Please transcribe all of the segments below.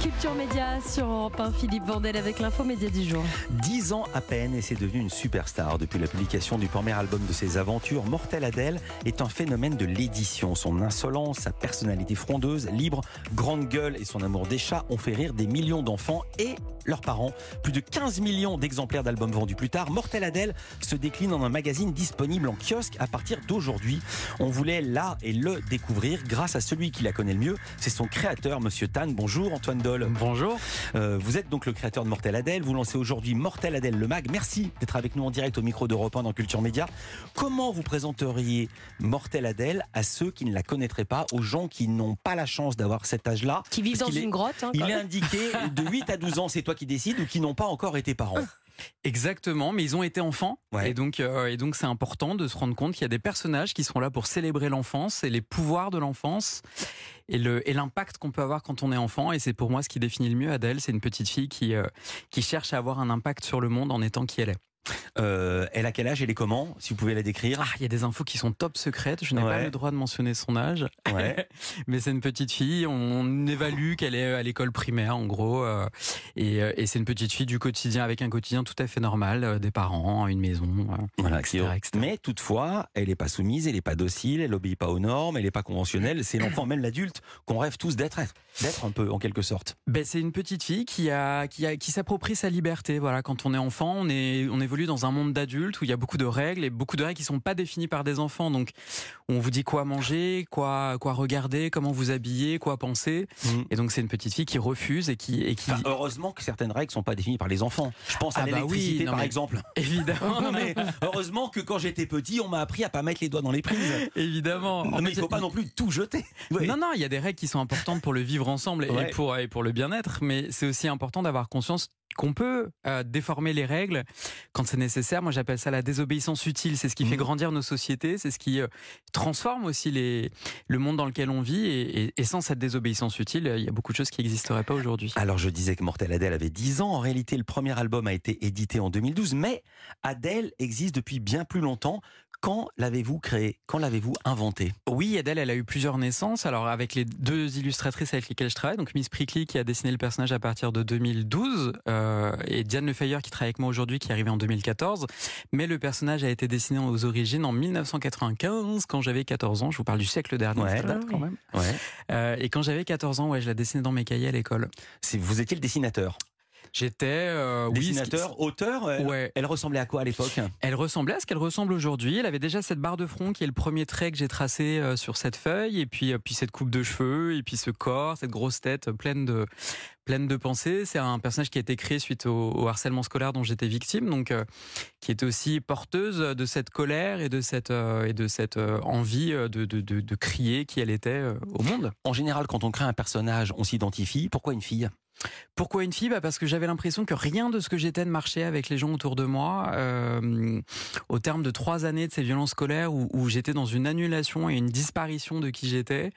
Culture Média sur Europe 1, Philippe Vandel avec l'info média du jour. Dix ans à peine et c'est devenu une superstar. Depuis la publication du premier album de ses aventures, Mortel Adèle est un phénomène de l'édition. Son insolence, sa personnalité frondeuse, libre, grande gueule et son amour des chats ont fait rire des millions d'enfants et leurs parents. Plus de 15 millions d'exemplaires d'albums vendus plus tard. Mortel Adèle se décline en un magazine disponible en kiosque à partir d'aujourd'hui. On voulait là et le découvrir grâce à celui qui la connaît le mieux. C'est son créateur, Monsieur Tan. Bonjour Antoine Bonjour. Euh, vous êtes donc le créateur de Mortel Adèle. Vous lancez aujourd'hui Mortel Adèle le mag. Merci d'être avec nous en direct au micro d'Europe 1 dans Culture Média. Comment vous présenteriez Mortel Adèle à ceux qui ne la connaîtraient pas, aux gens qui n'ont pas la chance d'avoir cet âge-là? Qui vivent dans une est- grotte. hein, Il est indiqué de 8 à 12 ans, c'est toi qui décides, ou qui n'ont pas encore été parents? Exactement, mais ils ont été enfants. Ouais. Et donc, euh, et donc c'est important de se rendre compte qu'il y a des personnages qui sont là pour célébrer l'enfance et les pouvoirs de l'enfance et le et l'impact qu'on peut avoir quand on est enfant. Et c'est pour moi ce qui définit le mieux Adèle. C'est une petite fille qui euh, qui cherche à avoir un impact sur le monde en étant qui elle est. Euh, elle a quel âge Elle est comment Si vous pouvez la décrire? Ah, il y a des infos qui sont top secrètes. Je n'ai pas le droit de mentionner son âge. Ouais. Mais c'est une petite fille. On évalue qu'elle est à l'école primaire, en gros. euh, et euh, et c'est une petite fille du quotidien avec un quotidien tout à fait normal, des parents, une maison. Voilà, etc., etc. Mais toutefois, elle n'est pas soumise, elle n'est pas docile, elle n'obéit pas aux normes, elle n'est pas conventionnelle. C'est l'enfant, même l'adulte, qu'on rêve tous d'être, d'être un peu, en quelque sorte. Ben, c'est une petite fille qui a qui a qui s'approprie sa liberté. Voilà, quand on est enfant, on est on évolue dans un monde d'adultes où il y a beaucoup de règles et beaucoup de règles qui sont pas définies par des enfants. Donc, on vous dit quoi manger, quoi quoi regarder, comment vous habiller, quoi penser. Et donc, c'est une petite fille qui refuse et qui et qui Enfin, heureusement que certaines règles sont pas définies par les enfants. Je pense à Ah bah l'électricité, oui, par mais- exemple. évidemment Non, mais heureusement que quand j'étais petit, on m'a appris à pas mettre les doigts dans les prises. évidemment. Non, mais il faut pas non plus tout jeter. Ouais. Non, non, il y a des règles qui sont importantes pour le vivre ensemble et, pour, et pour le bien-être, mais c'est aussi important d'avoir conscience qu'on peut euh, déformer les règles quand c'est nécessaire. Moi, j'appelle ça la désobéissance utile. C'est ce qui fait Mhm. grandir nos sociétés, c'est ce qui euh, transforme aussi les, le monde dans lequel on vit. Et, et- et sans cette désobéissance utile, il y a beaucoup de choses qui n'existeraient pas aujourd'hui. Alors je disais que Mortel Adèle avait 10 ans. En réalité, le premier album a été édité en 2012, mais Adèle existe depuis bien plus longtemps. Quand l'avez-vous créé? Quand l'avez-vous inventé? Oui, Adèle, elle a eu plusieurs naissances. Alors, avec les deux illustratrices avec lesquelles je travaille, donc Miss Prickly qui a dessiné le personnage à partir de 2012, euh, et Diane Lefeyer qui travaille avec moi aujourd'hui, qui est arrivée en 2014. Mais le personnage a été dessiné aux origines en 1995, quand j'avais 14 ans. Je vous parle du siècle dernier, Ouais. date quand même. Ouais. Euh, et quand j'avais 14 ans, ouais, je la dessinais dans mes cahiers à l'école. Vous étiez le dessinateur? J'étais, euh, oui, dessinateur, auteur. Elle, Ouais. elle ressemblait à quoi à l'époque? Elle ressemblait à ce qu'elle ressemble aujourd'hui. Elle avait déjà cette barre de front qui est le premier trait que j'ai tracé euh, sur cette feuille, et puis, euh, puis cette coupe de cheveux, et puis ce corps, cette grosse tête pleine de pleine de pensées. C'est un personnage qui a été créé suite au, au harcèlement scolaire dont j'étais victime, donc euh, qui est aussi porteuse de cette colère et de cette euh, et de cette euh, envie de, de, de, de crier qui elle était au monde. En général, quand on crée un personnage, on s'identifie. Pourquoi une fille? Pourquoi une fille? Bah Parce que j'avais l'impression que rien de ce que j'étais ne marchait avec les gens autour de moi. Euh, au terme de trois années de ces violences scolaires où, où j'étais dans une annulation et une disparition de qui j'étais,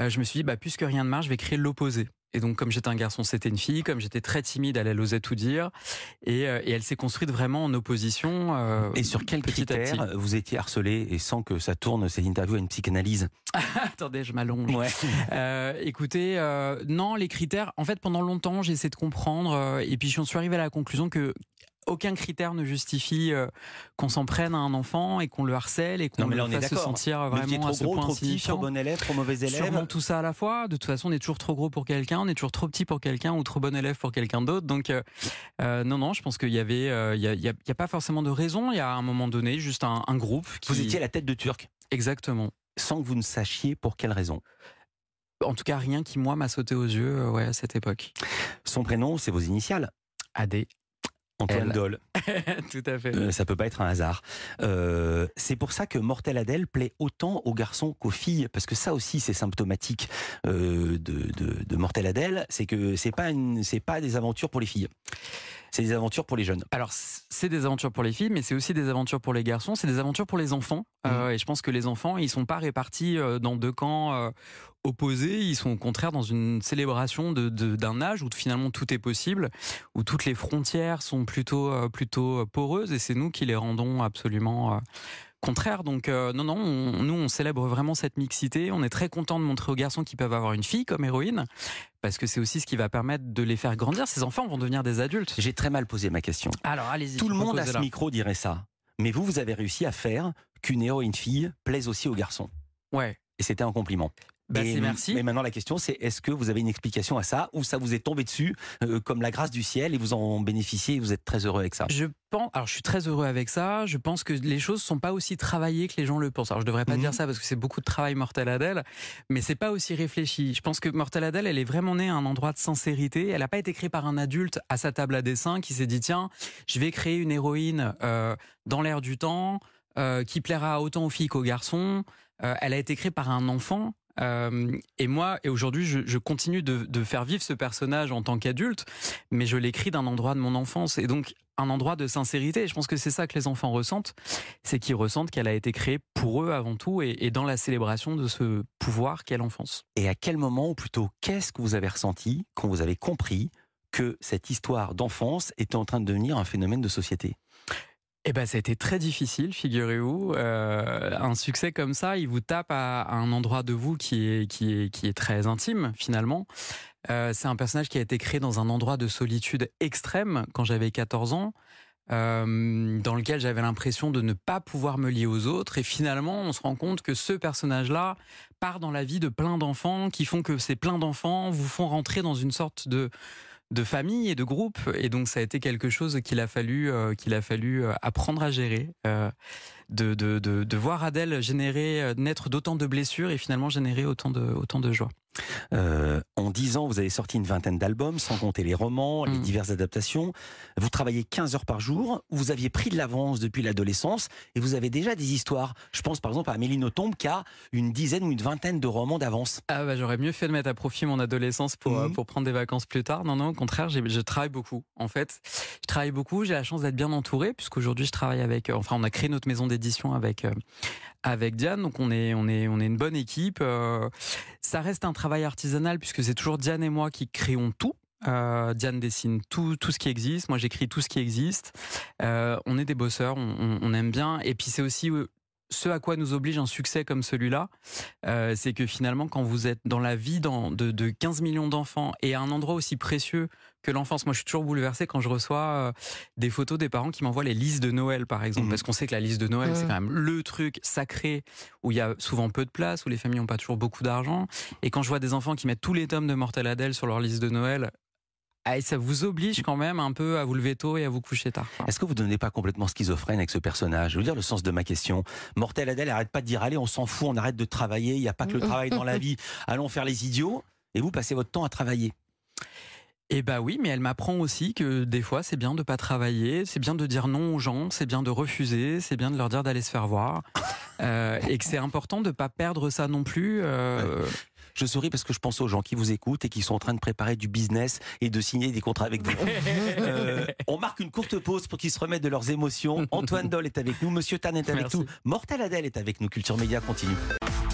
euh, je me suis dit, bah, puisque rien ne marche, je vais créer l'opposé. Et donc, comme j'étais un garçon, c'était une fille. Comme j'étais très timide, elle, elle osait tout dire. Et, euh, et elle s'est construite vraiment en opposition. euh, Et sur quels critères vous étiez harcelé et sans que ça tourne cette interview à une psychanalyse? Attendez, je m'allonge. Ouais. Euh, écoutez, euh, non, les critères, en fait, pendant longtemps, j'ai essayé de comprendre, et puis j'en suis arrivé à la conclusion que aucun critère ne justifie euh, qu'on s'en prenne à un enfant et qu'on le harcèle et qu'on le fasse se sentir vraiment à trop ce gros, point trop petit, trop bon élève, trop mauvais élève. Sûrement tout ça à la fois. De toute façon, on est toujours trop gros pour quelqu'un, on est toujours trop petit pour quelqu'un ou trop bon élève pour quelqu'un d'autre. Donc, euh, euh, non, non, je pense qu'il y avait, il y, a, il y a- il y a pas forcément de raison. Il y a à un moment donné juste un, un groupe qui. Vous étiez la tête de Turc, Exactement. sans que vous ne sachiez pour quelle raison. En tout cas, rien qui moi m'a sauté aux yeux, ouais, à cette époque. Son prénom, c'est vos initiales. AD. Antoine Elle. Doll. tout à fait. Euh, ça peut pas être un hasard. Euh, c'est pour ça que Mortel Adèle plaît autant aux garçons qu'aux filles, parce que ça aussi c'est symptomatique euh, de, de, de Mortel Adèle, c'est que c'est pas une, c'est pas des aventures pour les filles, c'est des aventures pour les jeunes. Alors, c'est des aventures pour les filles, mais c'est aussi des aventures pour les garçons, c'est des aventures pour les enfants. Euh, et je pense que les enfants, ils sont pas répartis euh, dans deux camps euh, opposés, ils sont au contraire dans une célébration de- de- d'un âge où finalement tout est possible, où toutes les frontières sont plutôt, euh, plutôt poreuses, et c'est nous qui les rendons absolument contraire. Donc euh, non, non, nous on célèbre vraiment cette mixité. On est très content de montrer aux garçons qu'ils peuvent avoir une fille comme héroïne, parce que c'est aussi ce qui va permettre de les faire grandir. Ces enfants vont devenir des adultes. J'ai très mal posé ma question. Alors allez-y. Tout le monde à ce micro dirait ça. Mais vous, vous avez réussi à faire qu'une héroïne fille plaise aussi aux garçons. Ouais. Et c'était un compliment. Bah, merci. Mais maintenant, la question, c'est est-ce que vous avez une explication à ça ou ça vous est tombé dessus euh, comme la grâce du ciel et vous en bénéficiez et vous êtes très heureux avec ça? Je pense, alors je suis très heureux avec ça. Je pense que les choses sont pas aussi travaillées que les gens le pensent. Alors je devrais pas mhm. dire ça parce que c'est beaucoup de travail Mortel Adèle, mais c'est pas aussi réfléchi. Je pense que Mortel Adèle, elle est vraiment née à un endroit de sincérité. Elle n'a pas été créée par un adulte à sa table à dessin qui s'est dit tiens, je vais créer une héroïne euh, dans l'air du temps. Euh, qui plaira autant aux filles qu'aux garçons. Elle a été créée par un enfant euh, et moi, et aujourd'hui, je, continue de, faire vivre ce personnage en tant qu'adulte, mais je l'écris d'un endroit de mon enfance, et donc un endroit de sincérité. Et je pense que c'est ça que les enfants ressentent, c'est qu'ils ressentent qu'elle a été créée pour eux avant tout, et, dans la célébration de ce pouvoir qu'est l'enfance. Et à quel moment, ou plutôt, qu'est-ce que vous avez ressenti quand vous avez compris que cette histoire d'enfance était en train de devenir un phénomène de société? Eh ben, ça a été très difficile, figurez-vous. Euh, un succès comme ça, il vous tape à, un endroit de vous qui est, qui est, qui est très intime, finalement. Euh, c'est un personnage qui a été créé dans un endroit de solitude extrême quand j'avais 14 ans. Euh, dans lequel j'avais l'impression de ne pas pouvoir me lier aux autres. Et finalement, on se rend compte que ce personnage-là part dans la vie de plein d'enfants, qui font que ces plein d'enfants vous font rentrer dans une sorte de de famille et de groupe. Et donc, ça a été quelque chose qu'il a fallu, euh, qu'il a fallu euh, apprendre à gérer. Euh, de, de, de, de, voir Adèle générer, naître d'autant de blessures et finalement générer autant de, autant de joie. Euh, en 10 ans, vous avez sorti une vingtaine d'albums, sans compter les romans, les mm. diverses adaptations. Vous travaillez 15 heures par jour. Vous aviez pris de l'avance depuis l'adolescence et vous avez déjà des histoires. Je pense par exemple à Amélie Nothomb qui a une dizaine ou une vingtaine de romans d'avance. Ah bah j'aurais mieux fait de mettre à profit mon adolescence pour, mm. pour prendre des vacances plus tard. Non, non, au contraire, je travaille beaucoup. En fait, je travaille beaucoup. J'ai la chance d'être bien entouré puisqu'aujourd'hui je travaille avec. Euh, enfin, on a créé notre maison d'édition avec euh, avec Diane. Donc on est on est on est une bonne équipe. Euh, ça reste un travail artisanal puisque c'est toujours Diane et moi qui créons tout. Euh, Diane dessine tout, tout ce qui existe. Moi, j'écris tout ce qui existe. Euh, on est des bosseurs, on, on, aime bien. Et puis, c'est aussi ce à quoi nous oblige un succès comme celui-là, euh, c'est que finalement, quand vous êtes dans la vie dans, de, de 15 millions d'enfants et à un endroit aussi précieux que l'enfance, moi je suis toujours bouleversé quand je reçois euh, des photos des parents qui m'envoient les listes de Noël, par exemple, mmh. parce qu'on sait que la liste de Noël, c'est quand même le truc sacré où il y a souvent peu de place, où les familles n'ont pas toujours beaucoup d'argent. Et quand je vois des enfants qui mettent tous les tomes de Mortel Adèle sur leur liste de Noël, ah, ça vous oblige quand même un peu à vous lever tôt et à vous coucher tard. Est-ce que vous ne devenez pas complètement schizophrène avec ce personnage? Je veux dire le sens de ma question. Mortel Adèle arrête pas de dire allez, on s'en fout, on arrête de travailler, il n'y a pas que le travail dans la vie, allons faire les idiots. Et vous passez votre temps à travailler. Eh bah oui, mais elle m'apprend aussi que des fois c'est bien de pas travailler, c'est bien de dire non aux gens, c'est bien de refuser, c'est bien de leur dire d'aller se faire voir, euh, et que c'est important de pas perdre ça non plus. Euh, je souris parce que je pense aux gens qui vous écoutent et qui sont en train de préparer du business et de signer des contrats avec vous. Euh, on marque une courte pause pour qu'ils se remettent de leurs émotions. Antoine Doll est avec nous, Monsieur Tan est avec nous, Mortel Adèle est avec nous. Culture Média continue.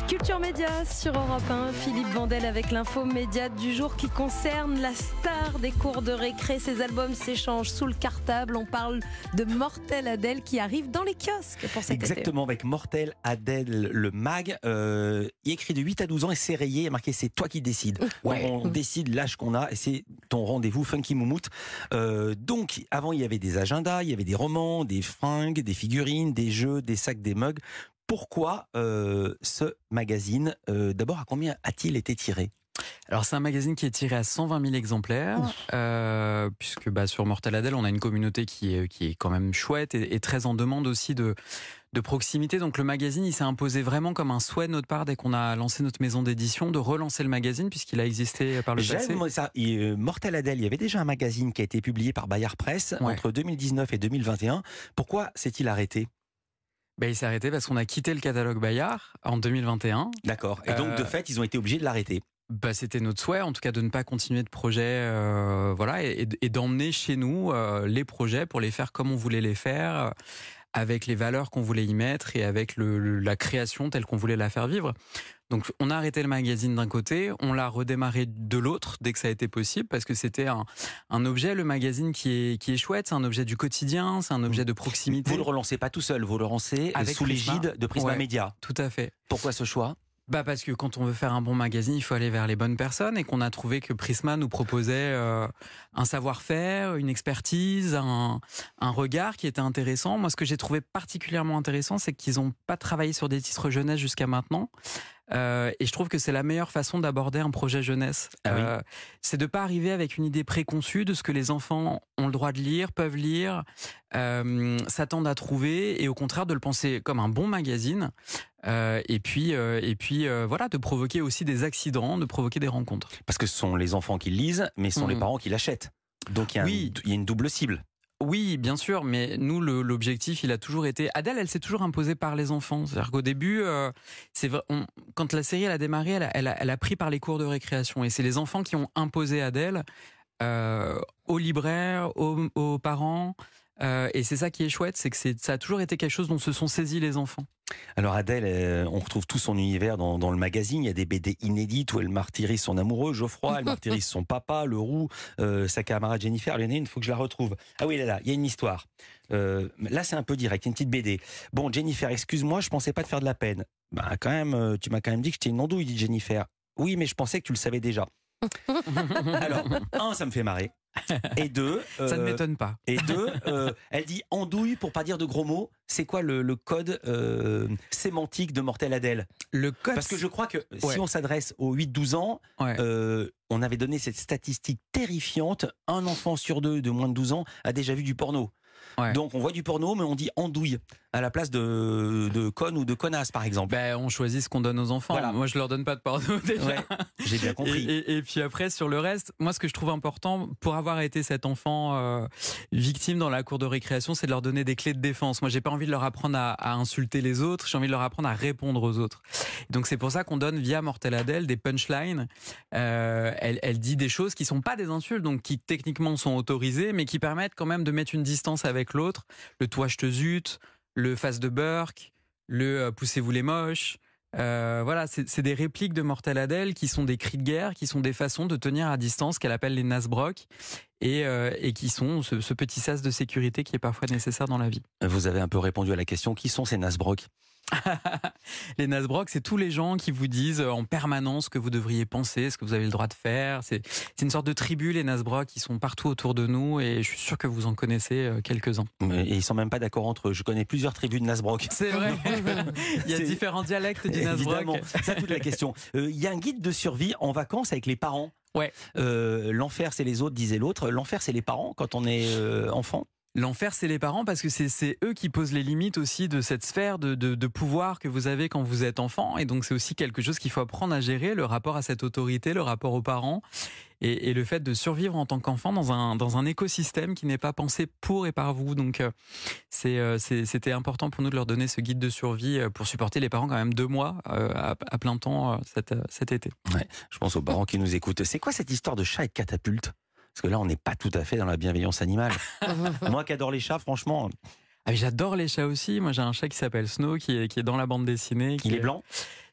Culture Média sur Europe 1, Philippe Vandel avec l'info média du jour qui concerne la star des cours de récré. Ses albums s'échangent sous le cartable. On parle de Mortel Adèle qui arrive dans les kiosques pour cet Exactement, avec Mortel Adèle, le mag. Euh, il écrit de 8 à 12 ans et c'est rayé. Il a marqué c'est toi qui décides. On décide l'âge qu'on a et c'est ton rendez-vous Funky Moumout. Euh, donc, avant, il y avait des agendas, il y avait des romans, des fringues, des figurines, des jeux, des sacs, des mugs pourquoi euh, ce magazine euh, D'abord, à combien a-t-il été tiré? Alors c'est un magazine qui est tiré à 120 000 exemplaires, euh, puisque bah, sur Mortel Adèle, on a une communauté qui est, qui est quand même chouette et, très en demande aussi de, de proximité. Donc le magazine, il s'est imposé vraiment comme un souhait de notre part dès qu'on a lancé notre maison d'édition de relancer le magazine puisqu'il a existé par le passé. Ça, Mortel Adèle, il y avait déjà un magazine qui a été publié par Bayard Presse entre 2019 et 2021. Pourquoi s'est-il arrêté? Bah, il s'est arrêté parce qu'on a quitté le catalogue Bayard en 2021. D'accord. Et donc, de euh, fait, ils ont été obligés de l'arrêter. Bah, c'était notre souhait, en tout cas, de ne pas continuer de projet, euh, voilà, et, d'emmener chez nous euh, les projets pour les faire comme on voulait les faire, avec les valeurs qu'on voulait y mettre et avec le, la création telle qu'on voulait la faire vivre. Donc on a arrêté le magazine d'un côté, on l'a redémarré de l'autre dès que ça a été possible parce que c'était un, un, objet, le magazine qui est, qui est chouette, c'est un objet du quotidien, c'est un objet de proximité. Vous le relancez pas tout seul, vous le relancez Avec sous l'égide de Prisma Media. Tout à fait. Pourquoi ce choix? Bah parce que quand on veut faire un bon magazine, il faut aller vers les bonnes personnes et qu'on a trouvé que Prisma nous proposait euh, un savoir-faire, une expertise, un, un, regard qui était intéressant. Moi, ce que j'ai trouvé particulièrement intéressant, c'est qu'ils n'ont pas travaillé sur des titres jeunesse jusqu'à maintenant. Euh, et je trouve que c'est la meilleure façon d'aborder un projet jeunesse. Ah euh, c'est de pas arriver avec une idée préconçue de ce que les enfants ont le droit de lire, peuvent lire, euh, s'attendent à trouver, et au contraire de le penser comme un bon magazine. Et puis, et puis voilà, de provoquer aussi des accidents, de provoquer des rencontres. Parce que ce sont les enfants qui lisent, mais ce sont les Mhm. parents qui l'achètent. Donc il y, a Oui. un- il y a une double cible. Oui, bien sûr, mais nous, l'objectif, il a toujours été. Adèle, elle s'est toujours imposée par les enfants. C'est-à-dire qu'au début, euh, quand la série a démarré, elle a, pris par les cours de récréation, et c'est les enfants qui ont imposé Adèle euh, aux libraires, aux parents. Euh, et c'est ça qui est chouette, c'est que ça a toujours été quelque chose dont se sont saisis les enfants. Alors Adèle, euh, on retrouve tout son univers dans, dans le magazine. Il y a des BD inédites où elle martyrise son amoureux, Geoffroy, elle martyrise son papa, le roux, euh, sa camarade Jennifer. Il y en a une, il faut que je la retrouve. Ah oui, là, là, il y a une histoire. Là, c'est un peu direct, il y a une petite BD. Bon, Jennifer, excuse-moi, je pensais pas te faire de la peine. Bah, quand même, tu m'as quand même dit que j'étais une andouille, dit Jennifer. Oui, mais je pensais que tu le savais déjà. Alors, un, ça me fait marrer. Et deux, Ça ne euh, m'étonne pas. et deux, euh, elle dit andouille pour pas dire de gros mots. C'est quoi le, le code euh, sémantique de Mortel Adèle? Le code. Parce que je crois que Ouais. si on s'adresse aux 8-12 ans, Ouais. on avait donné cette statistique terrifiante un enfant sur deux de moins de 12 ans a déjà vu du porno. Ouais. Donc on voit du porno, mais on dit andouille à la place de, de conne ou de connasse, par exemple. Ben, on choisit ce qu'on donne aux enfants. Voilà. Moi, je leur donne pas de porno déjà. Ouais, J'ai bien compris. Et, et- et puis après, sur le reste, moi, ce que je trouve important, pour avoir été cet enfant euh, victime dans la cour de récréation, c'est de leur donner des clés de défense. Moi, j'ai pas envie de leur apprendre à, à insulter les autres, j'ai envie de leur apprendre à répondre aux autres. Donc, c'est pour ça qu'on donne via Mortel Adèle des punchlines. Euh, elle, elle dit des choses qui sont pas des insultes, donc qui techniquement sont autorisées, mais qui permettent quand même de mettre une distance avec l'autre. Le toi, je te zute, le face de Burke, le euh, poussez-vous les moches. Euh, voilà, c'est des répliques de Mortel Adèle qui sont des cris de guerre, qui sont des façons de tenir à distance qu'elle appelle les Nasbrock et, euh, et qui sont ce, ce petit sas de sécurité qui est parfois nécessaire dans la vie. Vous avez un peu répondu à la question qui sont ces Nasbrock les Nasbrock, c'est tous les gens qui vous disent en permanence ce que vous devriez penser, ce que vous avez le droit de faire. C'est une sorte de tribu, les Nasbrock, qui sont partout autour de nous et je suis sûr que vous en connaissez euh, quelques-uns. Et ils sont même pas d'accord entre eux. Je connais plusieurs tribus de Nasbrock. C'est vrai, il y a différents dialectes du Nasbrock. Évidemment, ça toute la question. Euh, Il y a un guide de survie en vacances avec les parents. Ouais. Euh, L'enfer c'est les autres, disait l'autre. L'enfer c'est les parents quand on est euh, enfant. L'enfer, c'est les parents parce que c'est- eux qui posent les limites aussi de cette sphère de, pouvoir que vous avez quand vous êtes enfant. Et donc, c'est aussi quelque chose qu'il faut apprendre à gérer, le rapport à cette autorité, le rapport aux parents et, le fait de survivre en tant qu'enfant dans un, écosystème qui n'est pas pensé pour et par vous. Donc, euh, euh, c'était important pour nous de leur donner ce guide de survie euh, pour supporter les parents quand même deux mois à, plein temps cet, été. Je pense aux parents qui nous écoutent. C'est quoi cette histoire de chat et catapulte? Parce que là, on n'est pas tout à fait dans la bienveillance animale. Moi qui adore les chats, franchement, Ah, J'adore les chats aussi. Moi, j'ai un chat qui s'appelle Snow, qui est, qui est dans la bande dessinée. qui il est blanc?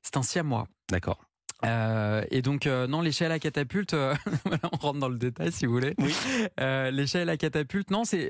C'est un siamois. D'accord. Euh, et donc euh, non, chats à catapulte, euh, on rentre dans le détail si vous voulez. Oui. Chats à catapulte, non, c'est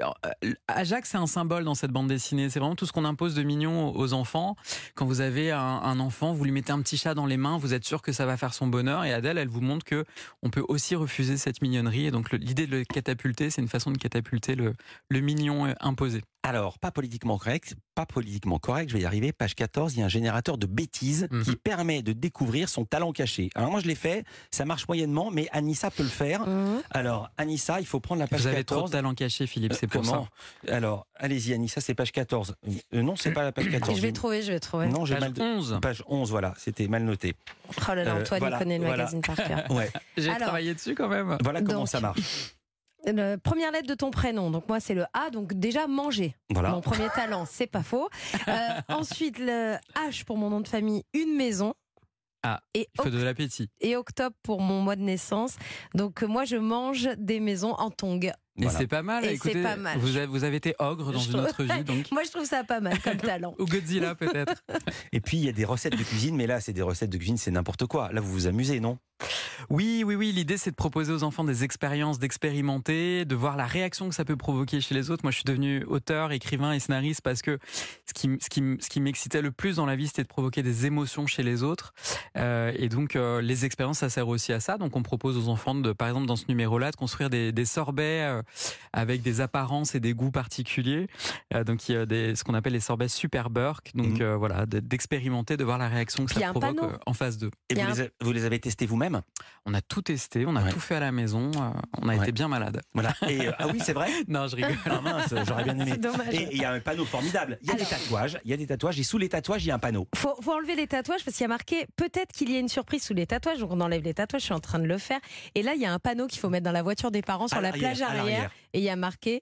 Ajax, c'est un symbole dans cette bande dessinée. C'est vraiment tout ce qu'on impose de mignon aux enfants. Quand vous avez un, un enfant, vous lui mettez un petit chat dans les mains, vous êtes sûr que ça va faire son bonheur. Et Adèle, elle vous montre que on peut aussi refuser cette mignonnerie. Et donc l'idée de le catapulter, c'est une façon de catapulter le, le mignon imposé. Alors, pas politiquement correct, pas politiquement correct, je vais y arriver. Page 14, il y a un générateur de bêtises Mhm. qui permet de découvrir son talent caché. Alors moi, je l'ai fait, ça marche moyennement, mais Anissa peut le faire. Mhm. Alors, Anissa, il faut prendre la page Vous avez 14. trop de talent caché, Philippe. C'est pour Comment Alors, allez-y, Anissa, c'est page 14. Euh, non, c'est pas la page 14. Je vais trouver, je vais trouver. Non, j'ai mal. Page 11. Page 11, voilà, c'était mal noté. Oh là là, Euh, Antoine, voilà, il connaît le voilà. magazine par cœur. Ouais, J'ai travaillé dessus quand même. voilà comment Donc, ça marche. La première lettre de ton prénom, donc moi c'est le A, donc déjà manger. Voilà. Mon premier talent, c'est pas faux. Euh, ensuite, le H pour mon nom de famille, une maison. Ah, et, oc- de l'appétit. et octobre pour mon mois de naissance. Donc euh, moi je mange des maisons en tongs. Et c'est pas mal. Et Écoutez, c'est pas mal. Vous avez, vous avez été ogre dans Je une trouve- autre vie, donc. Moi, je trouve ça pas mal comme talent. Ou Godzilla peut-être. Et puis il y a des recettes de cuisine, mais là c'est des recettes de cuisine, c'est n'importe quoi. Là vous vous amusez, non? Oui, oui, oui. L'idée, c'est de proposer aux enfants des expériences, d'expérimenter, de voir la réaction que ça peut provoquer chez les autres. Moi, je suis devenu auteur, écrivain et scénariste parce que ce qui, ce qui, ce qui m'excitait le plus dans la vie, c'était de provoquer des émotions chez les autres. Euh, et donc, euh, les expériences, ça sert aussi à ça. Donc, on propose aux enfants, de, par exemple, dans ce numéro-là, de construire des, des sorbets euh, avec des apparences et des goûts particuliers. Euh, donc, il y a des, ce qu'on appelle les sorbets super Burke. Donc, Mhm. euh, voilà, de- d'expérimenter, de voir la réaction que Puis il y a ça un provoque panneau. euh, en phase 2. Et vous a les, a- vous les avez testés vous-même On a tout testé, on a Ouais. tout fait à la maison, euh, on a Ouais. été bien malade. Voilà. Et, euh, ah oui, c'est vrai Non, je rigole. Ah mince, j'aurais bien aimé. C'est dommage. Et il y a un panneau formidable. Il y a des tatouages, il y a des tatouages, et sous les tatouages, il y a un panneau. Faut, faut enlever les tatouages parce qu'il y a marqué peut-être qu'il y a une surprise sous les tatouages. Donc on enlève les tatouages, je suis en train de le faire. Et là, il y a un panneau qu'il faut mettre dans la voiture des parents sur À la plage à arrière. Et il y a marqué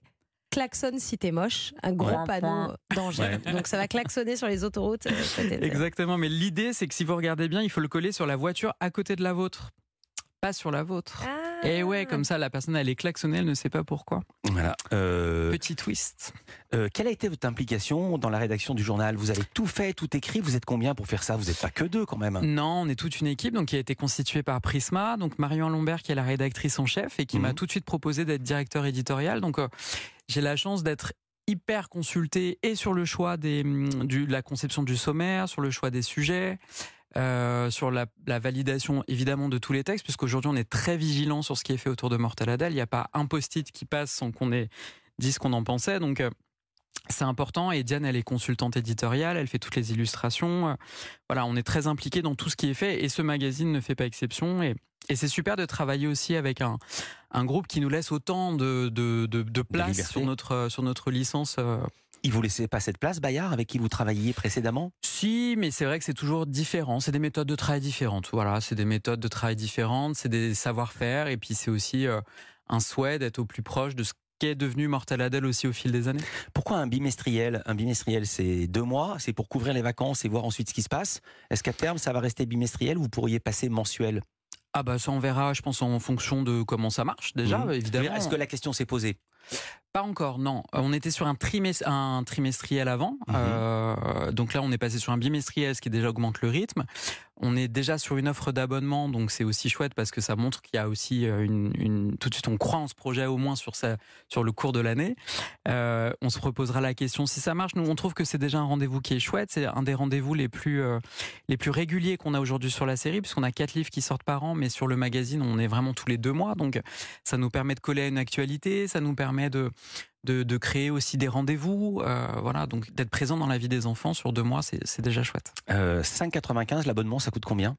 klaxon si t'es moche. Un gros Ouais. panneau danger. Ouais. Donc ça va klaxonner sur les autoroutes. euh. Exactement, mais l'idée c'est que si vous regardez bien, il faut le coller sur la voiture à côté de la vôtre, pas sur la vôtre. Ah. Et ouais, comme ça la personne elle est klaxonnée, elle ne sait pas pourquoi. Voilà. Euh, Petit twist. euh, quelle a été votre implication dans la rédaction du journal? Vous avez tout fait, tout écrit. Vous êtes combien pour faire ça? Vous n'êtes pas que deux quand même. Non, on est toute une équipe donc qui a été constituée par Prisma, donc Marion Lombert qui est la rédactrice en chef et qui Mhm. m'a tout de suite proposé d'être directeur éditorial. Donc euh, j'ai la chance d'être hyper consulté et sur le choix des, hum, du, de la conception du sommaire, sur le choix des sujets, euh, sur la, la validation évidemment de tous les textes, puisqu'aujourd'hui on est très vigilant sur ce qui est fait autour de Mortel Adèle. Il n'y a pas un post-it qui passe sans qu'on ait dit ce qu'on en pensait. Donc euh, c'est important et Diane elle est consultante éditoriale, elle fait toutes les illustrations. Euh, Voilà, on est très impliqué dans tout ce qui est fait et ce magazine ne fait pas exception. Et, et c'est super de travailler aussi avec un, un groupe qui nous laisse autant de, de, de, de place liberté. sur notre, sur notre licence. Il vous laissait pas cette place, Bayard, avec qui vous travailliez précédemment? Si, mais c'est vrai que c'est toujours différent. C'est des méthodes de travail différentes. Voilà, c'est des méthodes de travail différentes, c'est des savoir-faire et puis c'est aussi euh, un souhait d'être au plus proche de ce qu'est devenu Mortel Adèle aussi au fil des années. Pourquoi un bimestriel? Un bimestriel, c'est deux mois, c'est pour couvrir les vacances et voir ensuite ce qui se passe. Est-ce qu'à terme, ça va rester bimestriel? Ou vous pourriez passer mensuel? Ah bah ça on verra, je pense en fonction de comment ça marche déjà, Mhm. évidemment. Est-ce que la question s'est posée? Pas encore, non. Euh, On était sur un, trimest- un trimestriel avant. Mhm. Euh, donc là, on est passé sur un bimestriel, ce qui déjà augmente le rythme. On est déjà sur une offre d'abonnement, donc c'est aussi chouette parce que ça montre qu'il y a aussi euh, une, tout de suite on croit en ce projet au moins sur sa, sur le cours de l'année. Euh, on se reposera la question si ça marche. Nous, on trouve que c'est déjà un rendez-vous qui est chouette. C'est un des rendez-vous les plus euh, les plus réguliers qu'on a aujourd'hui sur la série, puisqu'on a quatre livres qui sortent par an, mais sur le magazine, on est vraiment tous les deux mois. Donc, ça nous permet de coller à une actualité, ça nous permet de de, de créer aussi des rendez-vous, euh, voilà, donc d'être présent dans la vie des enfants sur deux mois, c'est déjà chouette. euh, 5,95 l'abonnement, ça coûte combien?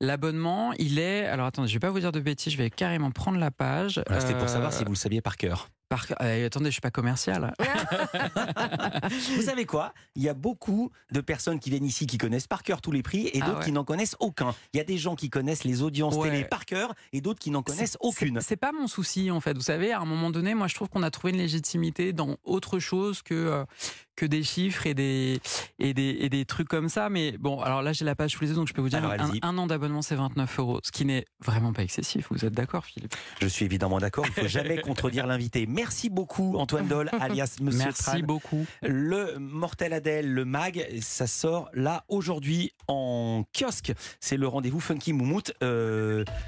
L'abonnement, il est, alors attendez, je vais pas vous dire de bêtises, je vais carrément prendre la page. Voilà, C'était pour Euh, savoir si vous le saviez par cœur. Par- euh, attendez, je suis pas commercial. Vous savez quoi? Il y a beaucoup de personnes qui viennent ici qui connaissent par cœur tous les prix et Ah d'autres ouais. qui n'en connaissent aucun. Il y a des gens qui connaissent les audiences Ouais. télé par cœur et d'autres qui n'en connaissent aucune. C'est pas mon souci en fait. Vous savez, à un moment donné, moi je trouve qu'on a trouvé une légitimité dans autre chose que euh, que des chiffres et des et des et des trucs comme ça. Mais bon, alors là j'ai la page sous les yeux, donc je peux vous dire Alors, un, an d'abonnement c'est 29 euros, ce qui n'est vraiment pas excessif. Vous êtes d'accord, Philippe? Je suis évidemment d'accord, il faut jamais contredire l'invité. Merci beaucoup Antoine Doll, alias Monsieur Merci Tran. beaucoup. Le Mortel Adèle, le mag, ça sort là aujourd'hui en kiosque. C'est le rendez-vous Funky Moumout. Euh,